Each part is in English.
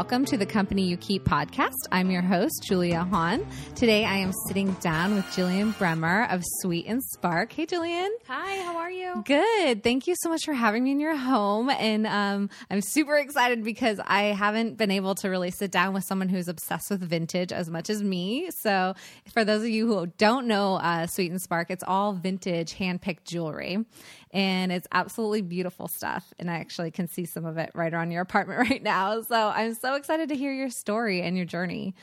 welcome to the Company You Keep podcast. I'm your host, Julia Hahn. Today I am sitting down with Jillian Bremer of Sweet and Spark. Hey, Jillian. Hi, how are you? Good. Thank you so much for having me in your home. And um, I'm super excited because I haven't been able to really sit down with someone who's obsessed with vintage as much as me. So, for those of you who don't know uh, Sweet and Spark, it's all vintage hand-picked jewelry and it's absolutely beautiful stuff. And I actually can see some of it right around your apartment right now. So I'm so excited to hear your story and your journey.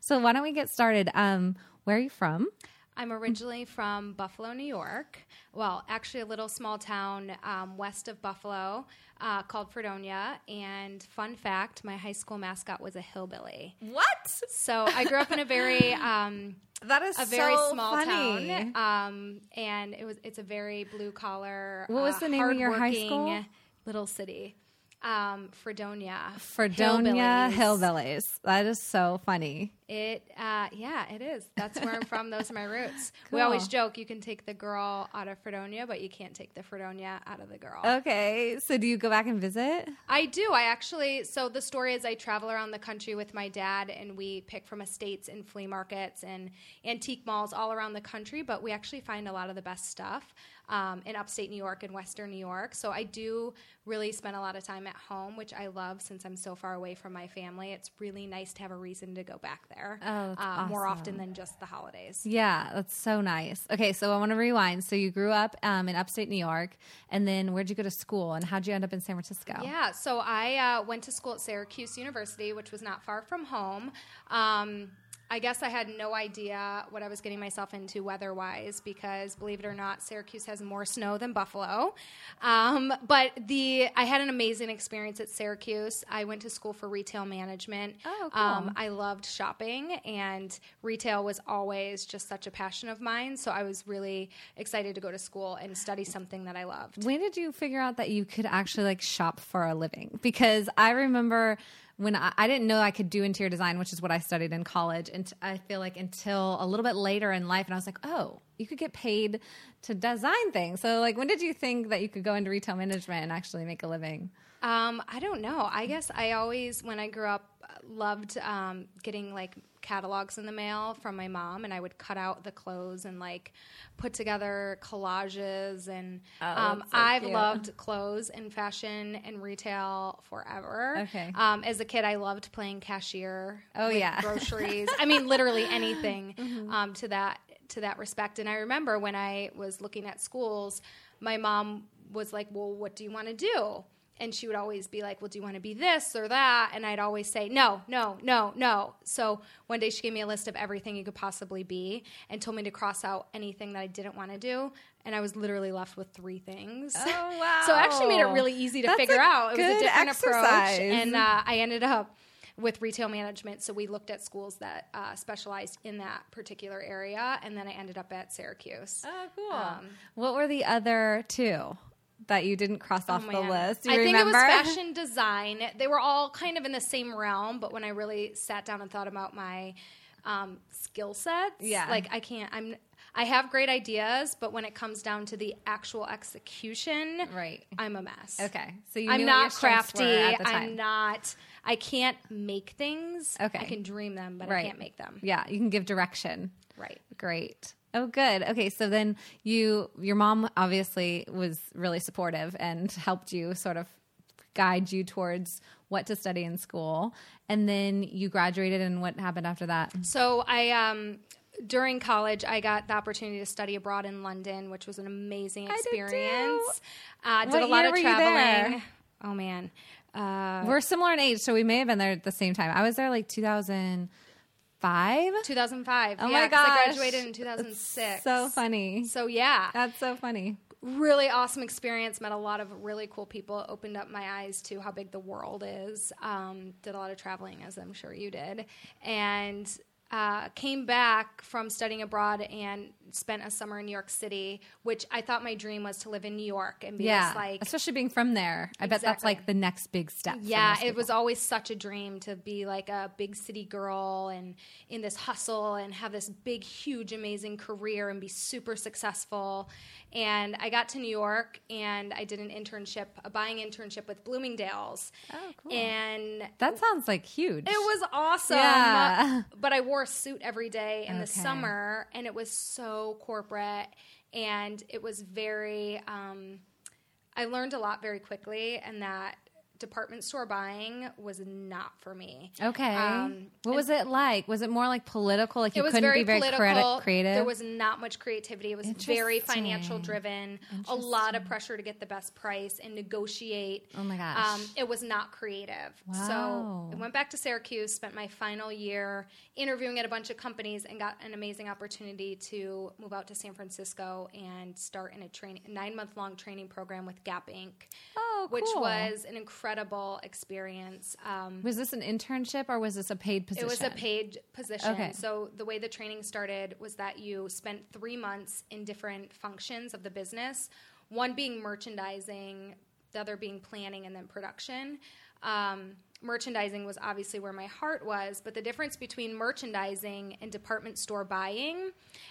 So why don't we get started? Um, where are you from? I'm originally from Buffalo, New York. Well, actually, a little small town um, west of Buffalo uh, called Fredonia. And fun fact my high school mascot was a hillbilly. What? So I grew up in a very. Um, that is a very so small funny. town, um, and it was it's a very blue collar. What was uh, the name of your high school? Little city, um, Fredonia. Fredonia Hillbillies. Hillbillies. That is so funny. It, uh, yeah, it is. That's where I'm from. Those are my roots. We always joke you can take the girl out of Fredonia, but you can't take the Fredonia out of the girl. Okay. So do you go back and visit? I do. I actually, so the story is I travel around the country with my dad and we pick from estates and flea markets and antique malls all around the country, but we actually find a lot of the best stuff um, in upstate New York and western New York. So I do really spend a lot of time at home, which I love since I'm so far away from my family. It's really nice to have a reason to go back there Oh, uh, more often than just the holidays. Yeah, that's so nice. Okay, so I want to rewind. So you grew up um, in upstate New York, and then where'd you go to school, and how'd you end up in San Francisco? Yeah, so I uh, went to school at Syracuse University, which was not far from home. Um, I guess I had no idea what I was getting myself into weather wise because, believe it or not, Syracuse has more snow than Buffalo. Um, but the I had an amazing experience at Syracuse. I went to school for retail management. Oh, cool. Um, I loved shopping, and retail was always just such a passion of mine. So I was really excited to go to school and study something that I loved. When did you figure out that you could actually like shop for a living? Because I remember when I, I didn't know I could do interior design, which is what I studied in college, and I feel like until a little bit later in life, and I was like, oh, you could get paid to design things. So like, when did you think that you could go into retail management and actually make a living? Um, I don't know. I guess I always, when I grew up, loved um, getting like catalogs in the mail from my mom, and I would cut out the clothes and like put together collages. And Oh, um, so I've cute. loved clothes and fashion and retail forever. Okay. Um, as a kid, I loved playing cashier. Oh, yeah. groceries. I mean, literally anything Mm-hmm. um, to that to that respect. And I remember when I was looking at schools, my mom was like, "Well, what do you want to do?" And she would always be like, "Well, do you want to be this or that?" And I'd always say, "No, no, no, no." So one day she gave me a list of everything you could possibly be and told me to cross out anything that I didn't want to do. And I was literally left with three things. Oh, wow. so it actually made it really easy to That's figure out. It was a good different approach, and uh, I ended up with retail management. So we looked at schools that uh, specialized in that particular area, and then I ended up at Syracuse. Oh, cool. Um, what were the other two that you didn't cross off Oh, the man. list? I think it was fashion design. They were all kind of in the same realm, but when I really sat down and thought about my um, skill sets, Yeah. like I can't. I'm. I have great ideas, but when it comes down to the actual execution, Right. I'm a mess. Okay, so you I'm knew what your not crafty. were at the time. I'm not. I can't make things. Okay. I can dream them, but Right. I can't make them. Yeah, you can give direction. Right. Great. Oh, good. Okay, so then you, your mom obviously was really supportive and helped you sort of guide you towards what to study in school, and then you graduated. And what happened after that? So I um during college I got the opportunity to study abroad in London, which was an amazing experience. I did too. Uh, did a lot of traveling. Oh man. Uh, We're similar in age, so we may have been there at the same time. I was there like 2005. 2005. Oh yeah, my 'cause I graduated in 2006. So funny. So yeah, That's so funny. really awesome experience. Met a lot of really cool people. Opened up my eyes to how big the world is. Um, did a lot of traveling, as I'm sure you did, and uh, came back from studying abroad and spent a summer in New York City, which I thought my dream was to live in New York and be yeah, like especially being from there. I bet that's like the next big step. yeah, it people. was always such a dream to be like a big city girl and in this hustle and have this big, huge, amazing career and be super successful. And I got to New York and I did an internship, a buying internship with Bloomingdale's. Oh, cool. And That sounds like huge. it was awesome. Yeah. But I wore a suit every day in the summer, and it was so corporate, and it was very. Um, I learned a lot very quickly, and that department store buying was not for me. Okay. Um, what was it like? Was it more like political? Like you couldn't very be very criti- creative? There was not much creativity. It was very financial driven. A lot of pressure to get the best price and negotiate. Oh my gosh. Um, it was not creative. Wow. So I went back to Syracuse, spent my final year interviewing at a bunch of companies, and got an amazing opportunity to move out to San Francisco and start in a training nine month long training program with Gap Inc. Oh, Which was an incredible experience. Um, Was this an internship or was this a paid position? it was a paid position. Okay. So the way the training started was that you spent three months in different functions of the business, one being merchandising, the other being planning, and then production. Um, merchandising was obviously where my heart was, but the difference between merchandising and department store buying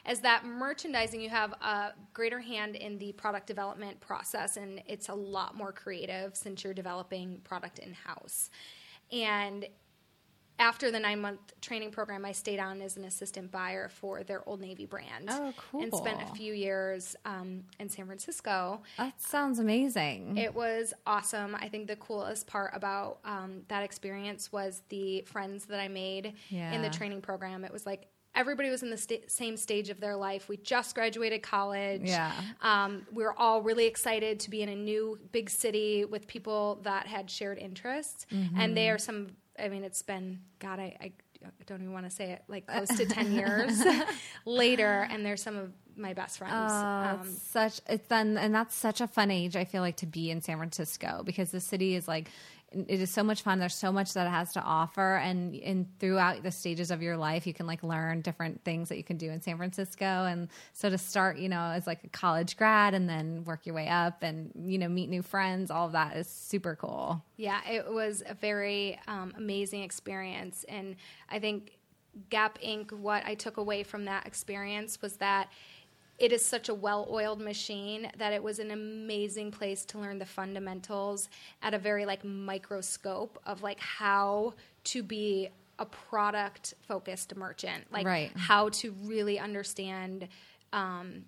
is that merchandising, you have a greater hand in the product development process, and it's a lot more creative since you're developing product in house. And after the nine month training program, I stayed on as an assistant buyer for their Old Navy brand. Oh, And spent a few years um, in San Francisco. That sounds amazing. It was awesome. I think the coolest part about um, that experience was the friends that I made in the training program. It was like everybody was in the sta- same stage of their life. We just graduated college. Yeah. Um, we were all really excited to be in a new big city with people that had shared interests. Mm-hmm. And they are some, I mean, it's been, God, I, I don't even want to say it, like close to 10 years later. And they're some of my best friends. Oh, Um, it's such it's then and that's such a fun age I feel like to be in San Francisco because the city is like it is so much fun. There's so much that it has to offer, and and throughout the stages of your life, you can like learn different things that you can do in San Francisco. And so to start, you know, as like a college grad, and then work your way up, and you know, meet new friends, all of that is super cool. Yeah, it was a very um, amazing experience. And I think Gap Inc., what I took away from that experience was that it is such a well oiled machine that it was an amazing place to learn the fundamentals at a very like microscope of like how to be a product focused merchant, like Right. how to really understand um,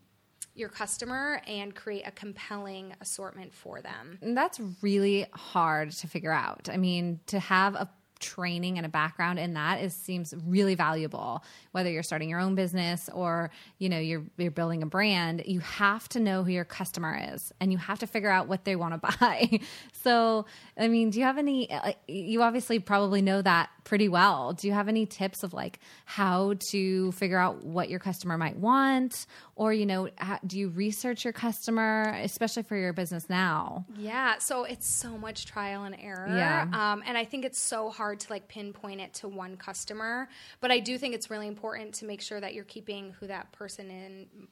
your customer and create a compelling assortment for them. And that's really hard to figure out. I mean, to have a training and a background in that is seems really valuable. Whether you're starting your own business or you know you're you're building a brand you have to know who your customer is and you have to figure out what they want to buy. So i mean do you have any uh, you obviously probably know that pretty well. Do you have any tips of like how to figure out what your customer might want or you know how, do you research your customer especially for your business now Yeah, so it's so much trial and error. Yeah. Um, and I think it's so hard to like pinpoint it to one customer. But I do think it's really important to make sure that you're keeping who that person in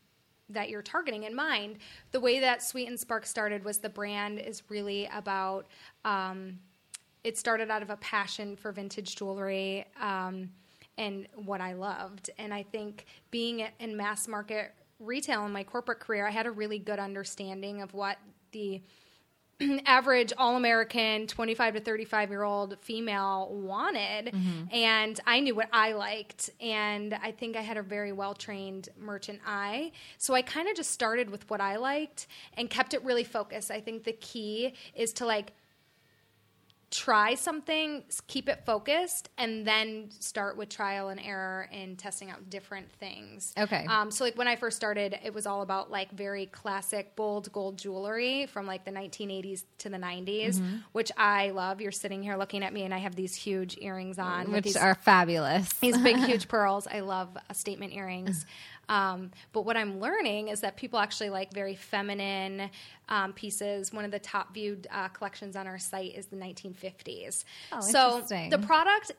that you're targeting in mind. The way that Sweet and Spark started was the brand is really about um, it started out of a passion for vintage jewelry um, and what I loved. And I think being in mass market retail in my corporate career, I had a really good understanding of what the average all American 25 to 35 year old female wanted. Mm-hmm. And I knew what I liked. And I think I had a very well trained merchant eye. So I kind of just started with what I liked and kept it really focused. I think the key is to like try something, keep it focused, and then start with trial and error and testing out different things. Okay. Um, so like when I first started, it was all about like very classic bold gold jewelry from like the 1980s to the 90s, Mm-hmm. which I love. You're sitting here looking at me, and I have these huge earrings on, which these are fabulous these big, huge pearls. I love uh, statement earrings. Um, but what I'm learning is that people actually like very feminine um, pieces. One of the top viewed uh, collections on our site is the 1950s. Oh, so the product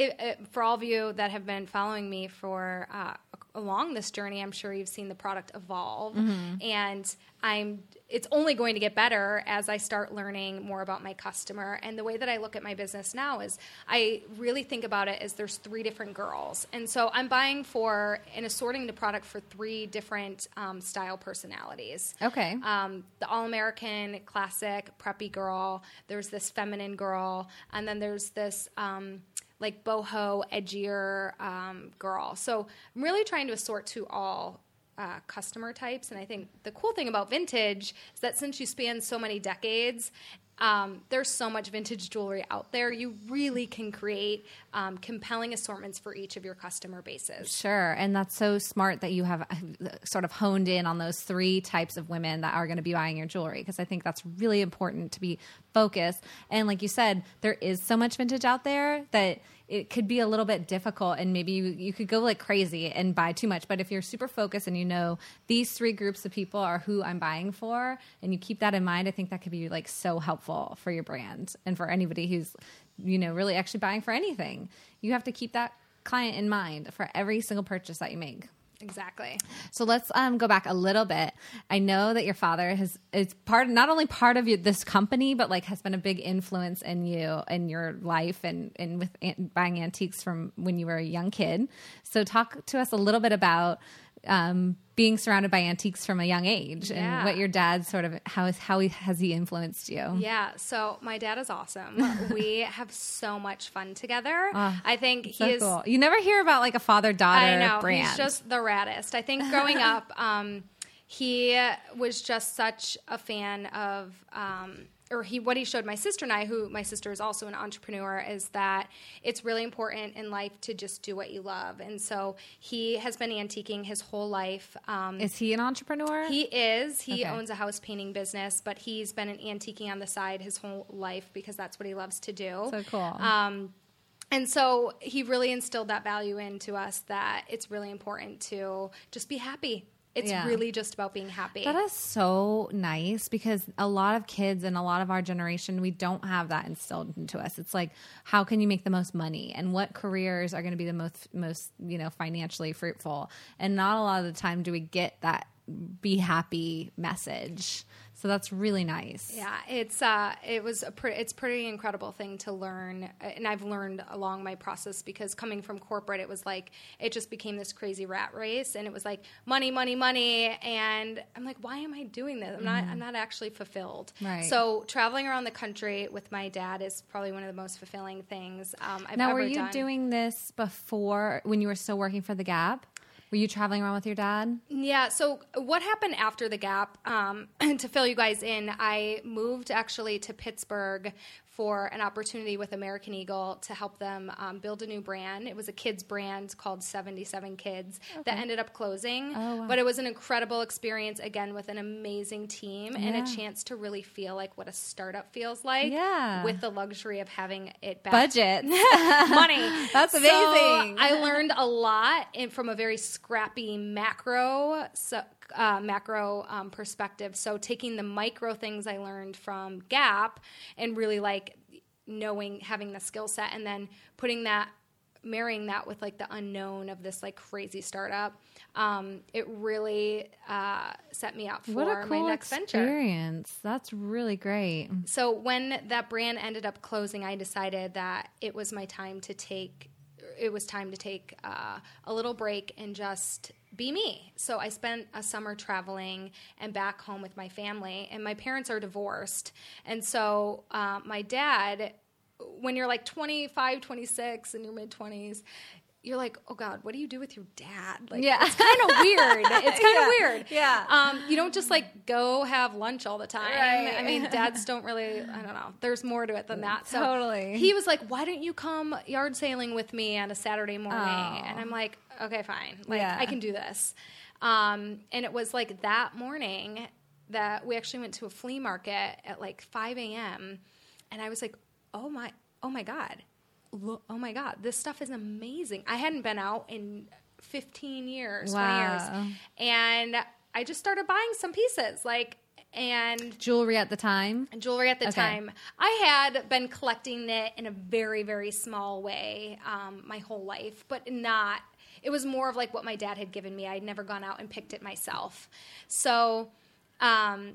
it, it, for all of you that have been following me for uh, along this journey, I'm sure you've seen the product evolve, and I'm. It's only going to get better as I start learning more about my customer. And the way that I look at my business now is, I really think about it as there's three different girls, and so I'm buying for and assorting the product for three different um, style personalities. Okay. Um, the all American, classic, preppy girl. There's this feminine girl, and then there's this. Um, like boho, edgier um, girl. So I'm really trying to assort to all uh, customer types. And I think the cool thing about vintage is that since you span so many decades, um, there's so much vintage jewelry out there. You really can create um, compelling assortments for each of your customer bases. Sure. And that's so smart that you have uh, sort of honed in on those three types of women that are going to be buying your jewelry because I think that's really important to be focused. And like you said, there is so much vintage out there that it could be a little bit difficult and maybe you, you could go like crazy and buy too much. But if you're super focused and you know these three groups of people are who I'm buying for and you keep that in mind, I think that could be like so helpful for your brand and for anybody who's, you know, really actually buying for anything. You have to keep that client in mind for every single purchase that you make. Exactly. So let's um, go back a little bit. I know that your father has is part not only part of this company, but like has been a big influence in you in your life and and with an- buying antiques from when you were a young kid. So talk to us a little bit about um, being surrounded by antiques from a young age and what your dad sort of how is how he, has he influenced you? Yeah, so my dad is awesome. we have so much fun together. I think he So is cool. You never hear about like a father daughter I know brand. he's just the raddest. I think growing up, um, he was just such a fan of. Um, or he what he showed my sister and I, who my sister is also an entrepreneur, is that it's really important in life to just do what you love. And so he has been antiquing his whole life. Um, is he an entrepreneur? he is. He Okay. owns a house painting business, but he's been an antiquing on the side his whole life because that's what he loves to do. so cool. Um, and so he really instilled that value into us that it's really important to just be happy. It's Yeah. really just about being happy. That is so nice because a lot of kids and a lot of our generation, we don't have that instilled into us. It's like, how can you make the most money and what careers are going to be the most, most, you know, financially fruitful? And not a lot of the time do we get that be happy message. So that's really nice. yeah, it's uh, it was a pre- it's pretty incredible thing to learn, and I've learned along my process because coming from corporate, it was like it just became this crazy rat race, and it was like money, money, money, and I'm like, why am I doing this? I'm not I'm not actually fulfilled. Right. So traveling around the country with my dad is probably one of the most fulfilling things um, I've Now, ever were you done. doing this before when you were still working for The Gap? Were you traveling around with your dad? Yeah. So what happened after the gap? Um, to fill you guys in, I moved actually to Pittsburgh for an opportunity with American Eagle to help them um, build a new brand. It was a kids brand called 77 Kids that ended up closing. Oh, wow. But it was an incredible experience again with an amazing team and a chance to really feel like what a startup feels like. Yeah. With the luxury of having it back Budget. money. That's So amazing. I learned a lot in, from a very scrappy macro so, uh, macro um, perspective. So taking the micro things I learned from Gap and really like knowing having the skill set and then putting that marrying that with like the unknown of this like crazy startup um, it really uh, set me up for what a cool my next venture experience. That's really great. so when that brand ended up closing, I decided that it was my time to take. It was time to take uh, a little break and just be me. So I spent a summer traveling and back home with my family. And my parents are divorced, and so uh, my dad, when you're like 25, 26, in your mid 20s. You're like, oh God, what do you do with your dad? Like, Yeah. it's kind of weird. It's kind of Yeah. weird. Yeah. Um, you don't just like go have lunch all the time. Right. I mean, dads don't really. I don't know. There's more to it than that. So Totally. He was like, "Why don't you come yard sailing with me on a Saturday morning?" Oh. And I'm like, "Okay, fine. Like, Yeah. I can do this." Um, and it was like that morning that we actually went to a flea market at like 5 a.m. And I was like, "Oh my, oh my god." Look, oh my god, this stuff is amazing. I hadn't been out in 15 years, 20 years. And I just started buying some pieces. Like and Jewelry at the time. jewelry at the Okay. time. I had been collecting it in a very, very small way um, my whole life, but not. It was more of like what my dad had given me. I'd never gone out and picked it myself. So, um,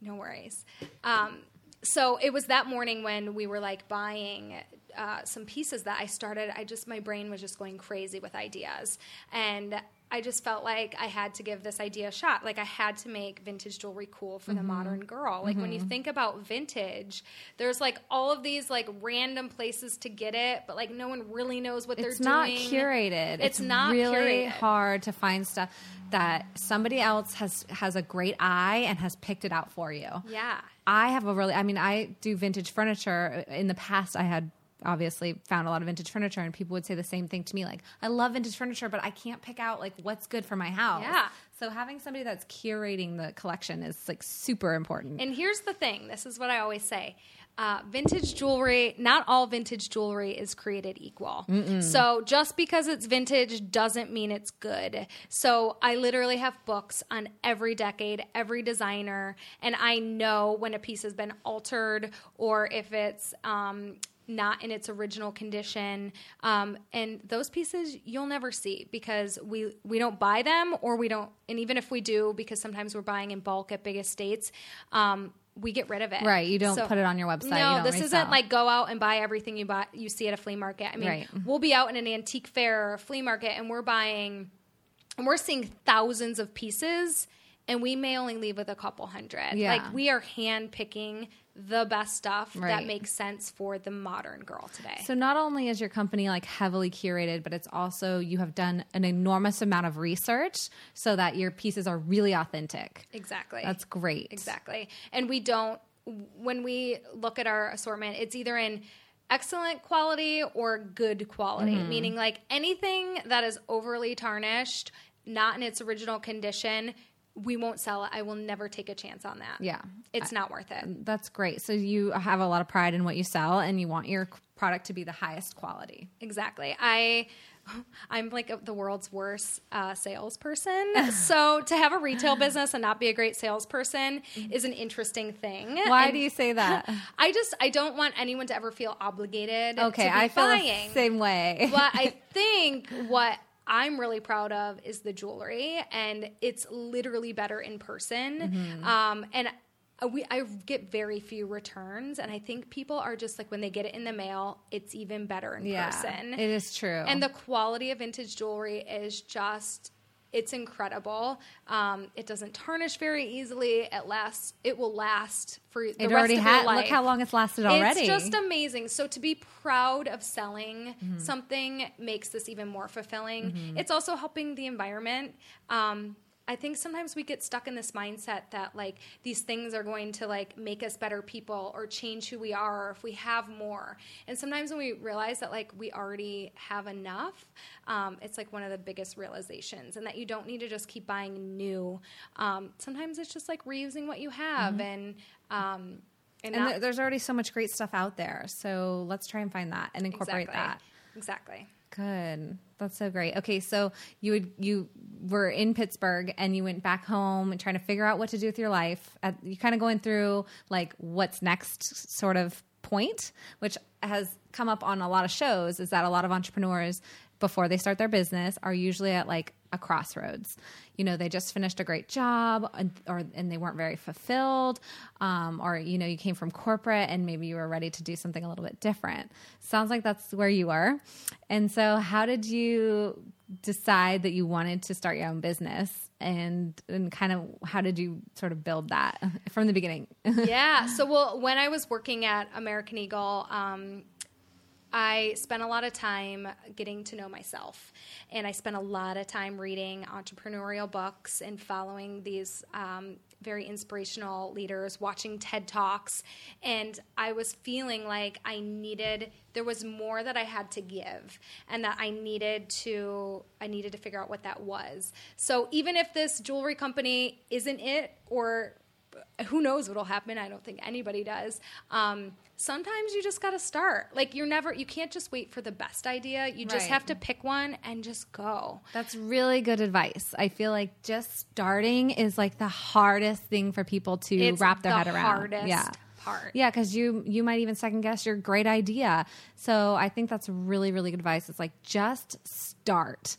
no worries. Um, so it was that morning when we were like buying uh, some pieces that I started. I just my brain was just going crazy with ideas, and I just felt like I had to give this idea a shot. Like I had to make vintage jewelry cool for the mm-hmm. modern girl. Like when you mm-hmm. think about vintage, there's like all of these like random places to get it, but like no one really knows what It's they're doing. It's not doing. curated. It's not really curated. hard to find stuff that somebody else has has a great eye and has picked it out for you. Yeah. I have a really, I mean, I do vintage furniture. In the past, I had obviously found a lot of vintage furniture, and people would say the same thing to me like, I love vintage furniture, but I can't pick out like what's good for my house. Yeah. So having somebody that's curating the collection is like super important. And here's the thing this is what I always say. Uh, vintage jewelry, not all vintage jewelry is created equal. So just because it's vintage doesn't mean it's good. So I literally have books on every decade, every designer, and I know when a piece has been altered or if it's um, not in its original condition. Um, and those pieces you'll never see because we we don't buy them or we don't. And even if we do, because sometimes we're buying in bulk at big estates. Um, we get rid of it. Right, you don't put it on your website, No, you don't this resell. isn't like go out and buy everything you buy you see at a flea market. I mean, Right. we'll be out in an antique fair or a flea market and we're buying and we're seeing thousands of pieces and we may only leave with a couple hundred. Yeah. Like we are hand picking the best stuff that makes sense for the modern girl today. So not only is your company like heavily curated, but it's also you have done an enormous amount of research so that your pieces are really authentic. exactly. That's great. Exactly. And we don't, when we look at our assortment, it's either in excellent quality or good quality, Mm-hmm. meaning like anything that is overly tarnished, not in its original condition, we won't sell it. I will never take a chance on that. Yeah. It's not worth it. That's great. So you have a lot of pride in what you sell and you want your product to be the highest quality. Exactly. I I'm like the world's worst uh, salesperson. so to have a retail business and not be a great salesperson is an interesting thing. Why And do you say that? I just I don't want anyone to ever feel obligated. Okay, to be I feel buying. the same way. but I think what I'm really proud of is the jewelry, and it's literally better in person. Mm-hmm. Um, and we I get very few returns, and I think people are just like when they get it in the mail, it's even better in yeah, person. it is true. And the quality of vintage jewelry is just it's incredible. Um, it doesn't tarnish very easily. It lasts. It will last for the it rest of had. your life. Look how long it's lasted already. It's just amazing. So to be proud of selling Mm-hmm. something makes this even more fulfilling. It's also helping the environment. Um, I think sometimes we get stuck in this mindset that like these things are going to like make us better people or change who we are or if we have more. And sometimes when we realize that like we already have enough, um, it's like one of the biggest realizations, and that you don't need to just keep buying new. Um, sometimes it's just like reusing what you have and. Um, and, and there- there's already so much great stuff out there. So let's try and find that and incorporate exactly. that. Exactly. Good. That's so great. Okay, so you would you were in Pittsburgh and you went back home and trying to figure out what to do with your life. You kind of going through like what's next sort of point, which has come up on a lot of shows. Is that a lot of entrepreneurs before they start their business are usually at like a crossroads. You know, they just finished a great job, and, or and they weren't very fulfilled, um, or you know, you came from corporate and maybe you were ready to do something a little bit different. Sounds like that's where you are. And so, how did you decide that you wanted to start your own business, and and kind of how did you sort of build that from the beginning? yeah. So, well, when I was working at American Eagle, um, I spent a lot of time getting to know myself. And I spent a lot of time reading entrepreneurial books and following these um, very inspirational leaders, watching TED Talks. And I was feeling like I needed, there was more that I had to give and that I needed to, I needed to figure out what that was. So even if this jewelry company isn't it or who knows what'll happen? I don't think anybody does. Um, sometimes you just got to start. Like you're never, you can't just wait for the best idea. You just Right. have to pick one and just go. That's really good advice. I feel like just starting is like the hardest thing for people to It's wrap their the head around. hardest yeah. part. Yeah, because you you might even second guess your great idea. So I think that's really really good advice. It's like just start,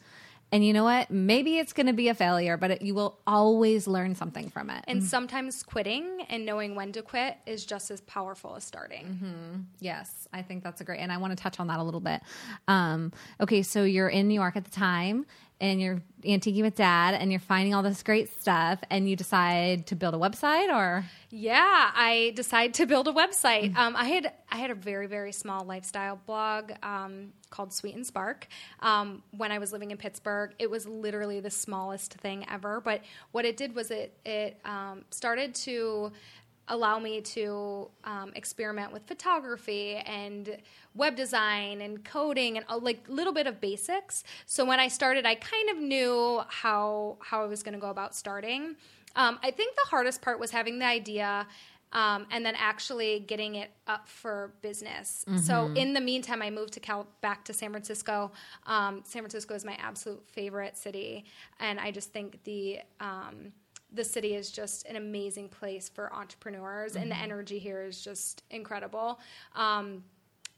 and you know what? Maybe it's going to be a failure, but it, you will always learn something from it. And sometimes quitting and knowing when to quit is just as powerful as starting. Yes, I think that's a great, and I want to touch on that a little bit. Um, okay, so you're in New York at the time, and you're antiquing with dad, and you're finding all this great stuff, and you decide to build a website, or Yeah, I decided to build a website. Um, I had I had a very very small lifestyle blog um, called Sweet and Spark um, when I was living in Pittsburgh. It was literally the smallest thing ever, but what it did was it it um, started to allow me to um, experiment with photography and web design and coding and uh, like little bit of basics. So when I started, I kind of knew how how I was going to go about starting. Um, I think the hardest part was having the idea. Um, and then actually getting it up for business. So in the meantime, I moved to Cal- back to San Francisco. Um, San Francisco is my absolute favorite city, and I just think the um, the city is just an amazing place for entrepreneurs, and the energy here is just incredible. Um,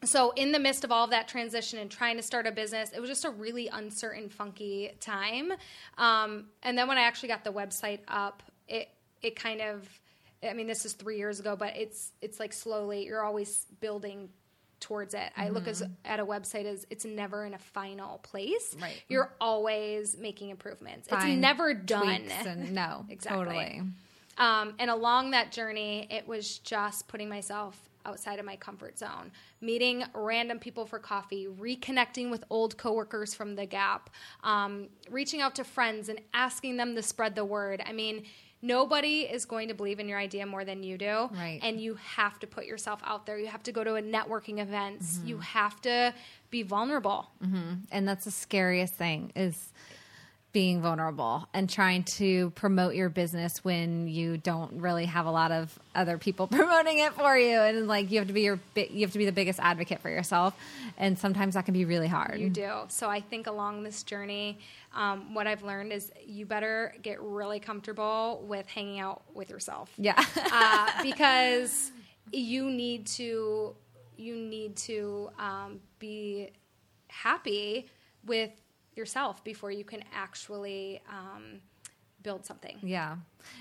so in the midst of all of that transition and trying to start a business it was just a really uncertain funky time um, and then when i actually got the website up it it kind of i mean this is three years ago but it's it's like slowly you're always building towards it i look as at a website as it's never in a final place Right. you're always making improvements Fine it's never done and no, Exactly. totally. um, and along that journey, it was just putting myself outside of my comfort zone, meeting random people for coffee, reconnecting with old coworkers from the Gap, um, reaching out to friends and asking them to spread the word. I mean, nobody is going to believe in your idea more than you do, Right. and you have to put yourself out there. You have to go to a networking events. Mm-hmm. You have to be vulnerable. and that's the scariest thing is being vulnerable and trying to promote your business when you don't really have a lot of other people promoting it for you and like you have to be your you have to be the biggest advocate for yourself and sometimes that can be really hard You do. So I think along this journey, um, what I've learned is you better get really comfortable with hanging out with yourself. yeah uh, because you need to you need to um, be happy with yourself before you can actually um, build something. yeah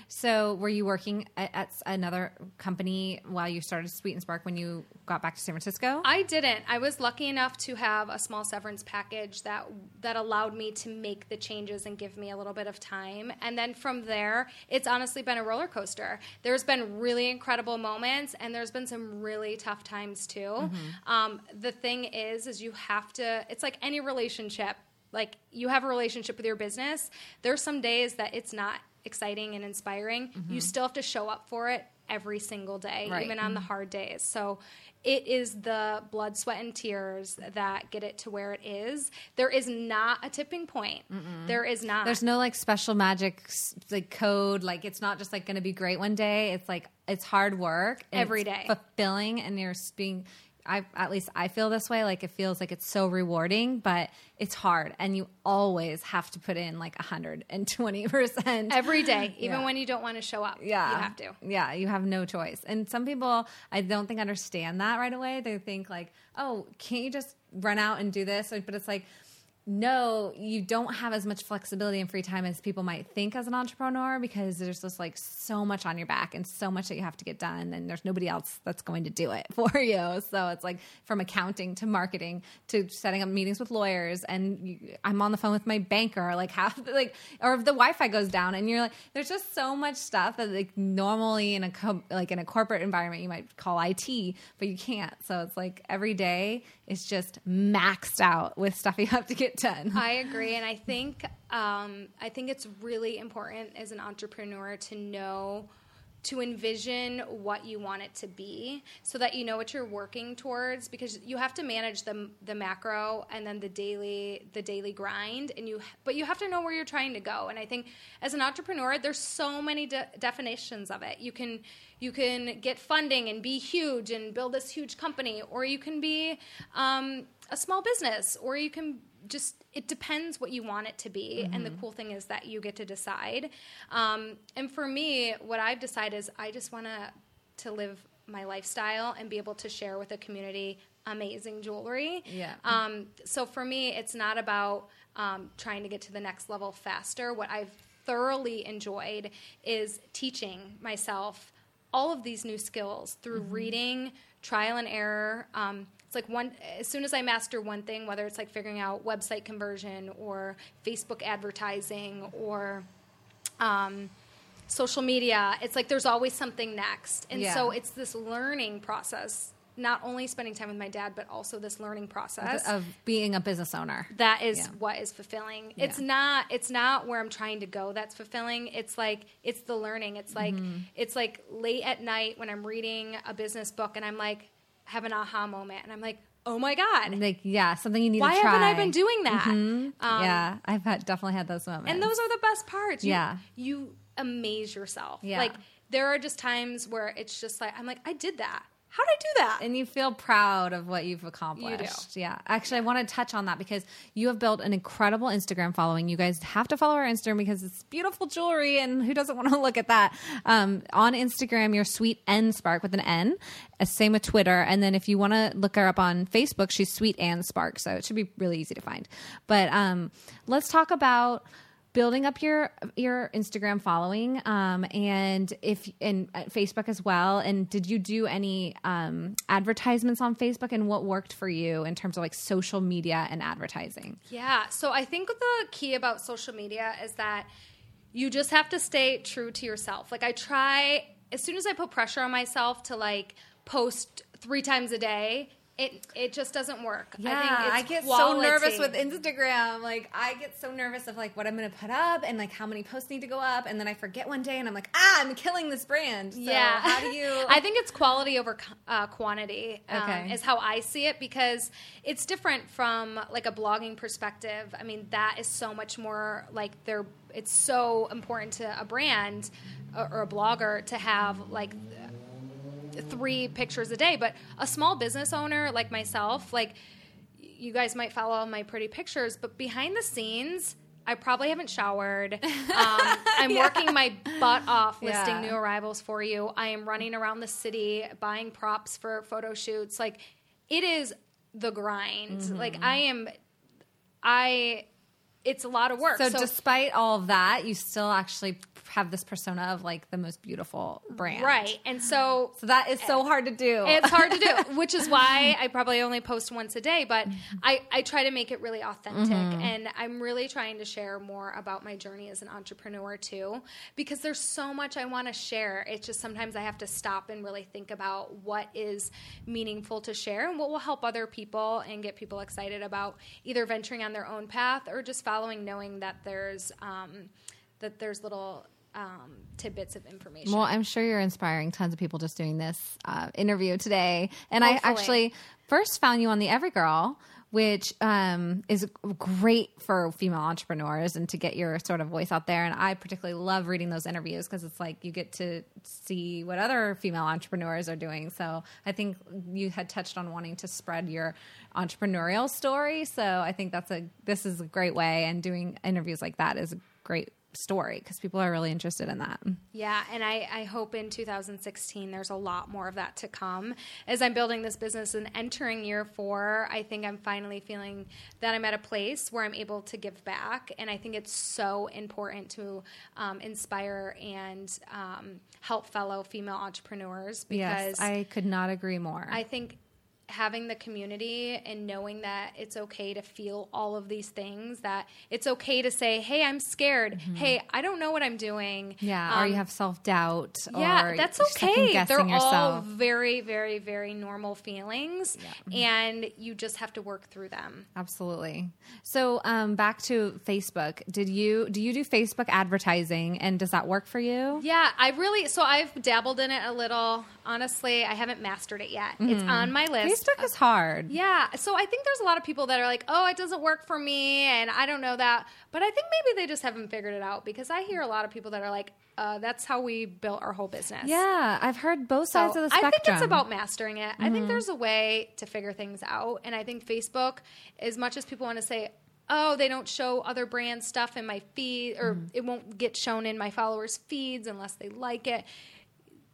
so were you working at, at another company while you started sweet and spark when you got back to san francisco I didn't. I was lucky enough to have a small severance package that that allowed me to make the changes and give me a little bit of time. And then from there, it's honestly been a roller coaster. There's been really incredible moments, and there's been some really tough times too. Um, the thing is, is you have to. It's like any relationship. Like you have a relationship with your business. There's some days that it's not exciting and inspiring. You mm-hmm. still have to show up for it every single day, Right. even on the mm-hmm. hard days. So it is the blood, sweat, and tears that get it to where it is. There is not a tipping point. There is not. There's no like special magic like code. Like it's not just like going to be great one day. It's like it's hard work Every it's day. fulfilling, and you're being. I at least I feel this way. Like it feels like it's so rewarding, but it's hard, and you always have to put in like hundred and twenty percent every day, even Yeah. when you don't want to show up. yeah. you have to. Yeah, you have no choice. And some people, I don't think understand that right away. They think like, oh, can't you just run out and do this? But it's like, no, you don't have as much flexibility and free time as people might think as an entrepreneur because there's just like so much on your back and so much that you have to get done, and there's nobody else that's going to do it for you. So it's like from accounting to marketing to setting up meetings with lawyers, and you, I'm on the phone with my banker, like half like, or if the Wi-Fi goes down, and you're like, there's just so much stuff that like normally in a co- like in a corporate environment you might call IT, but you can't. So it's like every day is just maxed out with stuff you have to get done. I agree, and I think um, I think it's really important as an entrepreneur to know to envision what you want it to be so that you know what you're working towards because you have to manage the the macro and then the daily the daily grind and you but you have to know where you're trying to go and I think as an entrepreneur there's so many de- definitions of it you can you can get funding and be huge and build this huge company or you can be um, a small business or you can just it depends what you want it to be mm-hmm. and the mm-hmm. cool thing is that you get to decide um, and for me what i've decided is i just want to to live my lifestyle and be able to share with the community amazing jewelry yeah um, so for me it's not about um, trying to get to the next level faster what i've thoroughly enjoyed is teaching myself all of these new skills through mm-hmm. reading trial and error um, it's like one as soon as I master one thing, whether it's like figuring out website conversion or Facebook advertising or um, social media, it's like there's always something next, and yeah. so it's this learning process. Not only spending time with my dad, but also this learning process of being a business owner. That is yeah. what is fulfilling. Yeah. It's not. It's not where I'm trying to go. That's fulfilling. It's like it's the learning. It's like mm-hmm. it's like late at night when I'm reading a business book and I'm like, have an aha moment, and I'm like, oh my god, like yeah, something you need. Why to try. haven't I been doing that? Mm-hmm. Um, yeah, I've had, definitely had those moments, and those are the best parts. You, yeah, you amaze yourself. Yeah. like there are just times where it's just like I'm like I did that how did I do that? And you feel proud of what you've accomplished. You yeah. Actually, I want to touch on that because you have built an incredible Instagram following. You guys have to follow our Instagram because it's beautiful jewelry, and who doesn't want to look at that? Um, on Instagram, you're Sweet N Spark with an N. Uh, same with Twitter. And then if you want to look her up on Facebook, she's Sweet and Spark. So it should be really easy to find. But um, let's talk about building up your your Instagram following, um, and if and uh, Facebook as well. And did you do any um, advertisements on Facebook? And what worked for you in terms of like social media and advertising? Yeah, so I think the key about social media is that you just have to stay true to yourself. Like I try as soon as I put pressure on myself to like post three times a day it it just doesn't work. Yeah, I, I get quality. so nervous with Instagram. Like I get so nervous of like what I'm going to put up and like how many posts need to go up, and then I forget one day and I'm like, ah, I'm killing this brand. So yeah, how do you? I think it's quality over uh, quantity. Um, okay, is how I see it because it's different from like a blogging perspective. I mean, that is so much more like they're. It's so important to a brand or, or a blogger to have like three pictures a day. But a small business owner like myself, like you guys might follow my pretty pictures, but behind the scenes, I probably haven't showered. Um, I'm yeah. working my butt off listing yeah. new arrivals for you. I am running around the city buying props for photo shoots. Like it is the grind. Mm-hmm. Like I am, I. It's a lot of work. So, so, despite all of that, you still actually have this persona of like the most beautiful brand. Right. And so So that is so hard to do. It's hard to do, which is why I probably only post once a day, but I, I try to make it really authentic. Mm-hmm. And I'm really trying to share more about my journey as an entrepreneur too, because there's so much I want to share. It's just sometimes I have to stop and really think about what is meaningful to share and what will help other people and get people excited about either venturing on their own path or just following knowing that there's um, that there's little um, tidbits of information. Well, I'm sure you're inspiring tons of people just doing this uh, interview today. And Hopefully. I actually first found you on the Everygirl, which um, is great for female entrepreneurs and to get your sort of voice out there. And I particularly love reading those interviews because it's like you get to see what other female entrepreneurs are doing. So I think you had touched on wanting to spread your entrepreneurial story. So I think that's a this is a great way, and doing interviews like that is a great story because people are really interested in that. Yeah, and I, I hope in 2016 there's a lot more of that to come. As I'm building this business and entering year four, I think I'm finally feeling that I'm at a place where I'm able to give back. And I think it's so important to um, inspire and um, help fellow female entrepreneurs because yes, I could not agree more. I think having the community and knowing that it's okay to feel all of these things that it's okay to say hey i'm scared hey i don't know what i'm doing Mm-hmm. Yeah, or Um, you have self doubt. yeah, that's okay. They're Second-guessing all very, very, very normal feelings, Yeah. and you just have to work through them. Absolutely. So, um, back to Facebook. Did you do you do Facebook advertising, and does that work for you? Yeah, I really. So I've dabbled in it a little. Honestly, I haven't mastered it yet. It's on my list. Facebook is hard. Yeah, so I think there's a lot of people that are like, "Oh, it doesn't work for me," and I don't know that. But I think maybe they just haven't figured it out because I hear a lot of people that are like, uh, "That's how we built our whole business." Yeah, I've heard both So sides of the spectrum. I think it's about mastering it. I think mm-hmm. there's a way to figure things out, and I think Facebook, as much as people want to say. Oh, they don't show other brand stuff in my feed, or mm-hmm. it won't get shown in my followers' feeds unless they like it.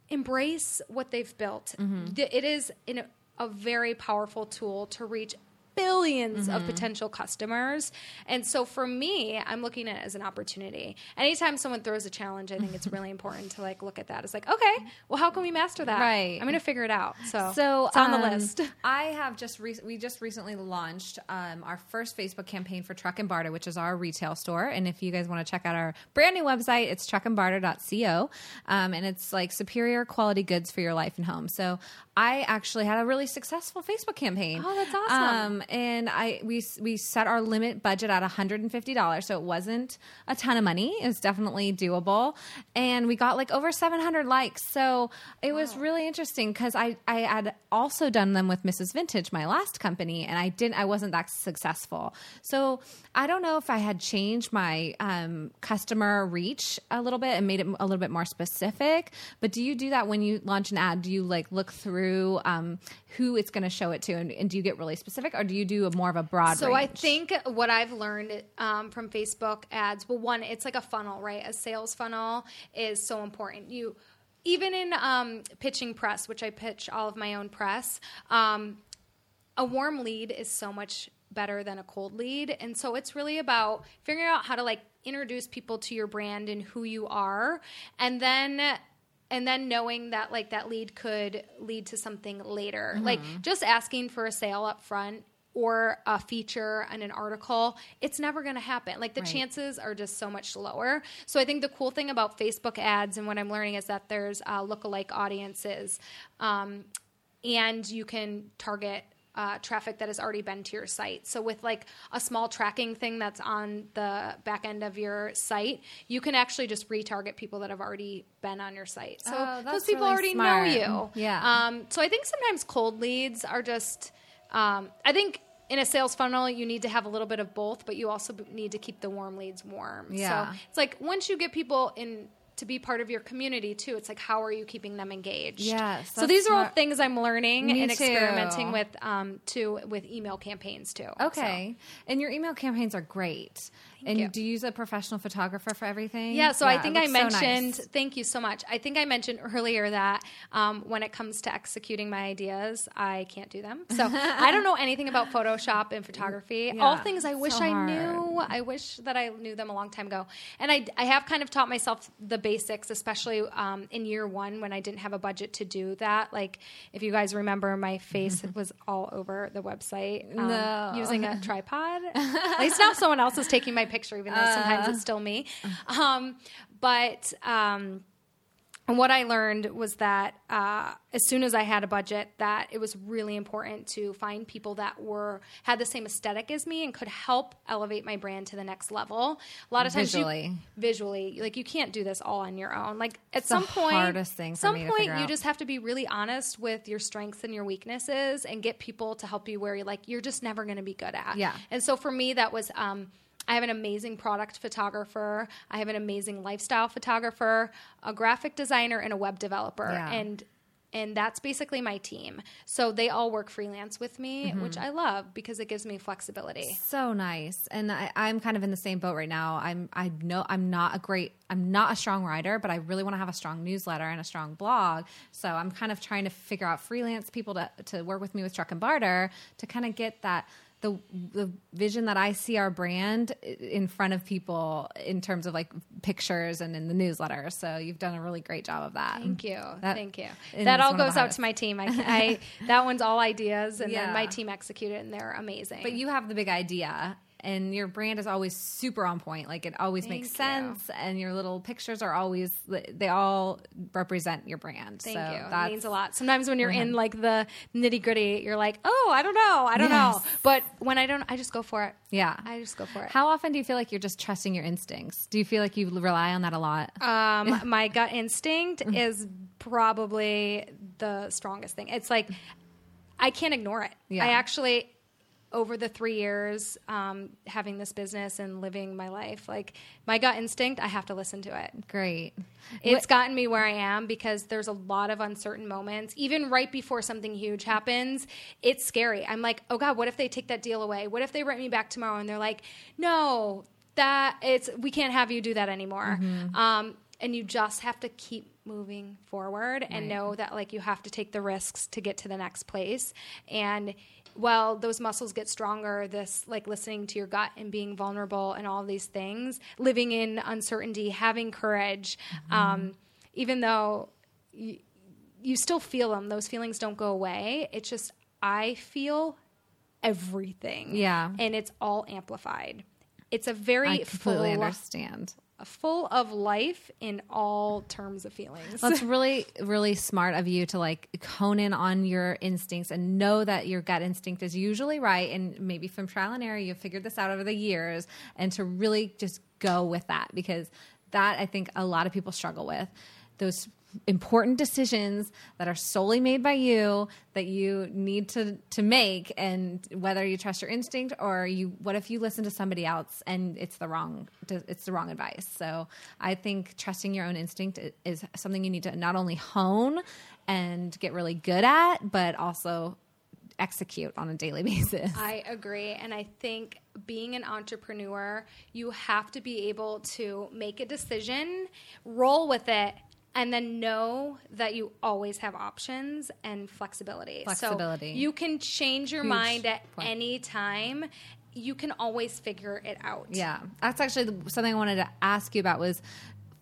Embrace what they've built. Mm-hmm. Th- It is in a, very powerful tool to reach 1000000000s of potential customers. And so for me, I'm looking at it as an opportunity. Anytime someone throws a challenge, I think it's really important to like look at that. It's like, okay, well, how can we master that? Right. I'm going to figure it out. So, So it's on the um, list. I have just re- we just recently launched um, our first Facebook campaign for Truck and Barter, which is our retail store. And if you guys want to check out our brand new website, it's truckandbarter.co, um, and it's like superior quality goods for your life and home. So I actually had a really successful Facebook campaign. Oh, that's awesome. Um, and I we we set our limit budget at $150, so it wasn't a ton of money. It was definitely doable, and we got like over 700 likes. So it was really interesting because I I had also done them with Mrs. Vintage, my last company, and I didn't I wasn't that successful. So I don't know if I had changed my um, customer reach a little bit and made it a little bit more specific. But do you do that when you launch an ad? Do you like look through um, who it's going to show it to, and, and do you get really specific, or do you do a more of a broad? So I think what I've learned um, from Facebook ads, well, one, it's like a funnel, right? A sales funnel is so important. You even in um, pitching press, which I pitch all of my own press, um, a warm lead is so much better than a cold lead, and so it's really about figuring out how to like introduce people to your brand and who you are, and then and then knowing that like that lead could lead to something later. Like just asking for a sale up front or a feature and an article it's never going to happen. Like the Right. chances are just so much lower. So i think the cool thing about facebook ads and what i'm learning is that there's uh, lookalike audiences um, and you can target uh, traffic that has already been to your site. So with like a small tracking thing that's on the back end of your site, you can actually just retarget people that have already been on your site. So Oh, those people really already smart. know you. Yeah. Um, so I think sometimes cold leads are just. Um, I think in a sales funnel you need to have a little bit of both, but you also need to keep the warm leads warm. Yeah. So it's like once you get people in. To be part of your community too, it's like how are you keeping them engaged? Yes, So these are all things I'm learning and too. experimenting with um too with email campaigns too. Okay, and your email campaigns are great. And you. do you use a professional photographer for everything? Yeah, so I think I looks so nice. mentioned. Thank you so much. I think I mentioned earlier that um, when it comes to executing my ideas, I can't do them. So I don't know anything about Photoshop and photography. All things I wish so I knew. I wish that I knew them a long time ago. And I, I have kind of taught myself the basics, especially um, in year one when I didn't have a budget to do that. Like if you guys remember, my face was all over the website um, No. using a tripod. At least now someone else is taking my picture, even though sometimes it's still me. Um, but um, and what I learned was that uh, as soon as I had a budget, that it was really important to find people that were had the same aesthetic as me and could help elevate my brand to the next level. A lot of times, you- Visually. visually, like you can't do this all on your own. Like at the some point, hardest thing some me point, you out. just have to be really honest with your strengths and your weaknesses, and get people to help you where you're like you're just never going to be good at. Yeah. And so for me, that was. Um, I have an amazing product photographer. I have an amazing lifestyle photographer, a graphic designer, and a web developer. Yeah. And and that's basically my team. So they all work freelance with me, Mm-hmm. which I love because it gives me flexibility. So nice, and I, I'm kind of in the same boat right now. I'm I know I'm not a great I'm not a strong writer, but I really want to have a strong newsletter and a strong blog. So I'm kind of trying to figure out freelance people to to work with me with Truck and Barter to kind of get that the the vision that I see our brand in front of people in terms of like pictures and in the newsletter. So you've done a really great job of that. Thank you. That Thank you. That all one of the goes out to my team. I, I that one's all ideas, and then my Yeah. team executed, and they're amazing. But you have the big idea. And your brand is always super on point. Like it always makes you. sense, and your little pictures are always they all represent your brand. Thank so you. It That's, means a lot. Sometimes when you're in like the nitty gritty, you're like, oh, I don't know, I don't know. But when I don't, I just go for it. Yeah. I just go for it. How often do you feel like you're just trusting your instincts? Do you feel like you rely on that a lot? Um, my gut instinct Mm-hmm. is probably the strongest thing. It's like I can't ignore it. Yeah. I actually, over the three years um, having this business and living my life, like my gut instinct, I have to listen to it. Great. It's gotten me where I am because there's a lot of uncertain moments. Even right before something huge happens, it's scary. I'm like, oh God, what if they take that deal away? What if they write me back tomorrow and they're like, no, that it's we can't have you do that anymore. Um, and you just have to keep moving forward and Right. know that like you have to take the risks to get to the next place. And while those muscles get stronger, this like listening to your gut and being vulnerable and all these things, living in uncertainty, having courage, um, even though you, you still feel them, those feelings don't go away. It's just I feel everything, Yeah. and it's all amplified. It's a very I completely full, understand. full of life in all terms of feelings. Well, it's really, really smart of you to like hone in on your instincts and know that your gut instinct is usually right. And maybe from trial and error, you've figured this out over the years and to really just go with that because that I think a lot of people struggle with. Those important decisions that are solely made by you that you need to to make and whether you trust your instinct or you what if you listen to somebody else and it's the wrong it's the wrong advice so i think trusting your own instinct is something you need to not only hone and get really good at but also execute on a daily basis I agree. And I think being an entrepreneur, you have to be able to make a decision, roll with it, and then know that you always have options and flexibility. Flexibility. So you can change your Huge mind at point. any time. You can always figure it out. Yeah, that's actually something I wanted to ask you about was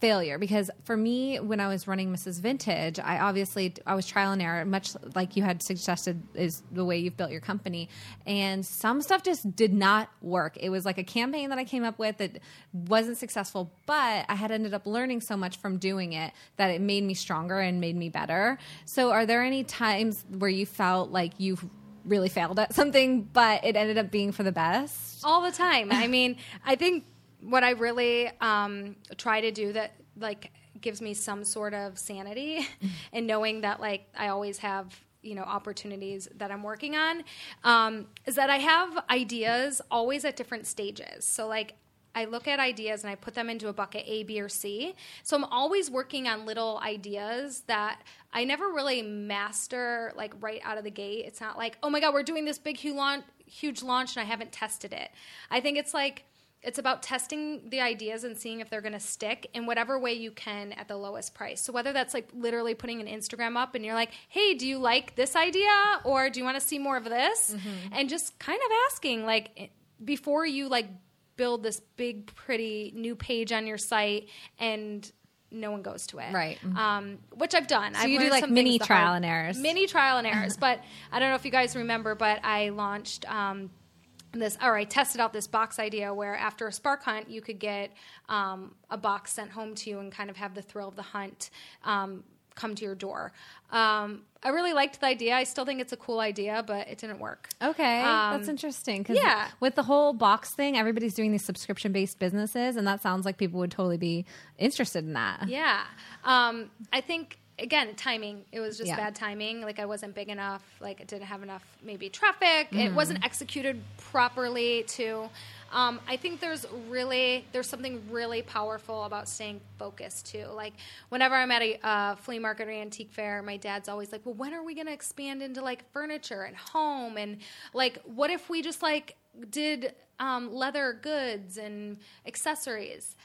failure because for me when I was running Mrs. Vintage, I obviously I was trial and error, much like you had suggested is the way you've built your company, and some stuff just did not work. It was like a campaign that I came up with that wasn't successful, but I had ended up learning so much from doing it that it made me stronger and made me better. So, are there any times where you felt like you've really failed at something, but it ended up being for the best? all the time. I mean, I think what I really um, try to do that like gives me some sort of sanity and knowing that like I always have you know opportunities that I'm working on um, is that I have ideas always at different stages. So like I look at ideas and I put them into a bucket A, B, or C. So I'm always working on little ideas that I never really master like right out of the gate. It's not like, oh my God, we're doing this big huge launch, huge launch and I haven't tested it. I think it's like it's about testing the ideas and seeing if they're going to stick in whatever way you can at the lowest price. So whether that's like literally putting an Instagram up and you're like, "Hey, do you like this idea or do you want to see more of this?" and just kind of asking like before you like build this big pretty new page on your site and no one goes to it. Right. Um, which I've done. So you do, like, mini trial and errors. Mini trial and errors. but I don't know if you guys remember, but I launched um, this, or I tested out this box idea where after a spark hunt, you could get um, a box sent home to you and kind of have the thrill of the hunt um, come to your door. Um, I really liked the idea. I still think it's a cool idea, but it didn't work. Okay, Um, that's interesting. 'cause yeah. with the whole box thing, everybody's doing these subscription based businesses, and that sounds like people would totally be interested in that. Yeah. Um, I think again timing. It was just Yeah. bad timing. Like I wasn't big enough. Like it didn't have enough maybe traffic. Mm-hmm. It wasn't executed properly. Too. Um, I think there's really there's something really powerful about staying focused too. Like whenever I'm at a uh, flea market or antique fair, my dad's always like, "Well, when are we going to expand into like furniture and home and like what if we just like did um, leather goods and accessories?"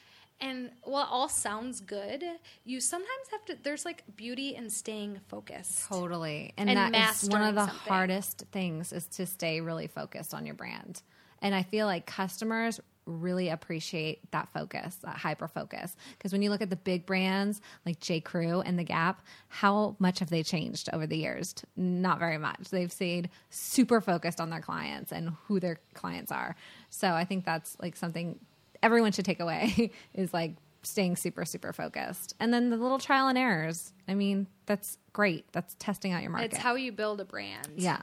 And while it all sounds good, you sometimes have to. There's like beauty in staying focused. Totally. And, And that is one of the something. hardest things is to stay really focused on your brand. And I feel like customers really appreciate that focus, that hyper focus. Because when you look at the big brands like J. Crew and The Gap, how much have they changed over the years? Not very much. They've stayed super focused on their clients and who their clients are. So I think that's like something everyone should take away is like staying super super focused. And then the little trial and errors. I mean that's great. That's testing out your market. It's how you build a brand. yeah.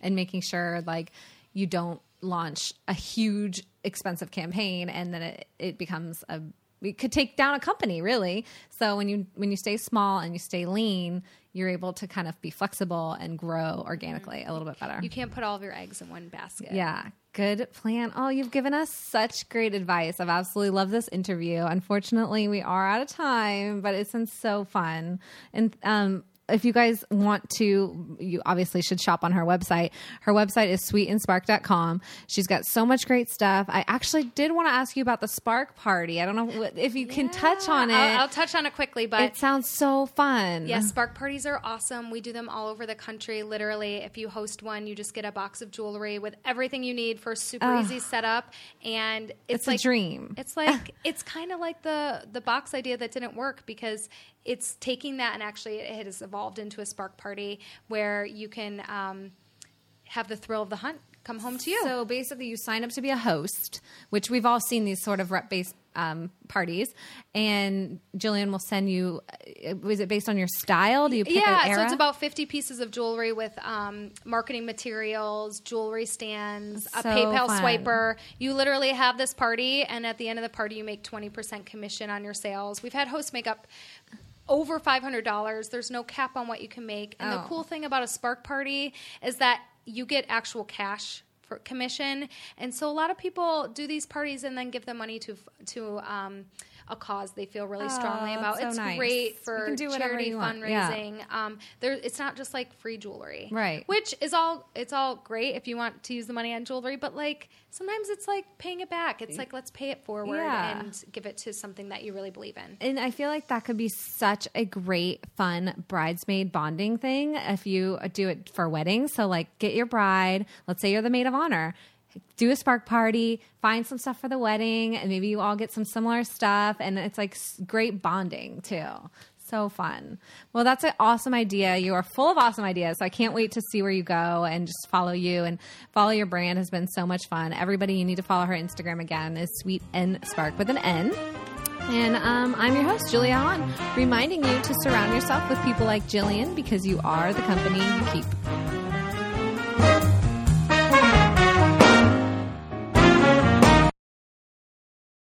And making sure like you don't launch a huge expensive campaign and then it, it becomes a it could take down a company really. So when you when you stay small and you stay lean you're able to kind of be flexible and grow organically a little bit better. You can't put all of your eggs in one basket. yeah, good plan. Oh, you've given us such great advice. I've absolutely loved this interview. Unfortunately, we are out of time, but it's been so fun. And um, if you guys want to, you obviously should shop on her website. Her website is sweetandspark.com. She's got so much great stuff. I actually did want to ask you about the Spark Party. I don't know if you can touch on it. I'll, I'll touch on it quickly, but it sounds so fun. Yes, spark parties are awesome. We do them all over the country. Literally, if you host one, you just get a box of jewelry with everything you need for a super easy setup, and it's, It's a dream. It's like it's kind of like the the box idea that didn't work because it's taking that and actually it has evolved into a spark party where you can um, have the thrill of the hunt come home to you. So basically, you sign up to be a host, which we've all seen these sort of rep based um, parties, and Jillian will send you. uh, Was it based on your style? Do you pick yeah, so it's about 50 pieces of jewelry with um, marketing materials, jewelry stands, a So PayPal fun. swiper. You literally have this party, and at the end of the party, you make 20% commission on your sales. We've had hosts make up over $500. There's no cap on what you can make. And the Oh. cool thing about a Spark party is that you get actual cash for commission. And so a lot of people do these parties and then give the money to to um, a cause they feel really strongly Oh, about. so it's nice. great for do charity want. Yeah. fundraising. Um, there, it's not just like free jewelry, Right. Which is all it's all great if you want to use the money on jewelry, but like sometimes it's like paying it back. It's like let's pay it forward Yeah. and give it to something that you really believe in. and I feel like that could be such a great, fun bridesmaid bonding thing if you do it for weddings. So, like, get your bride, let's say you're the maid of honor, do a spark party, find some stuff for the wedding, and maybe you all get some similar stuff. And it's like great bonding too. So fun. Well, that's an awesome idea. You are full of awesome ideas. So I can't wait to see where you go and just follow you and follow your brand has been so much fun. Everybody, you need to follow her Instagram again is sweet and spark with an N. And um, I'm your host, Julia Hahn, reminding you to surround yourself with people like Jillian because you are the company you keep.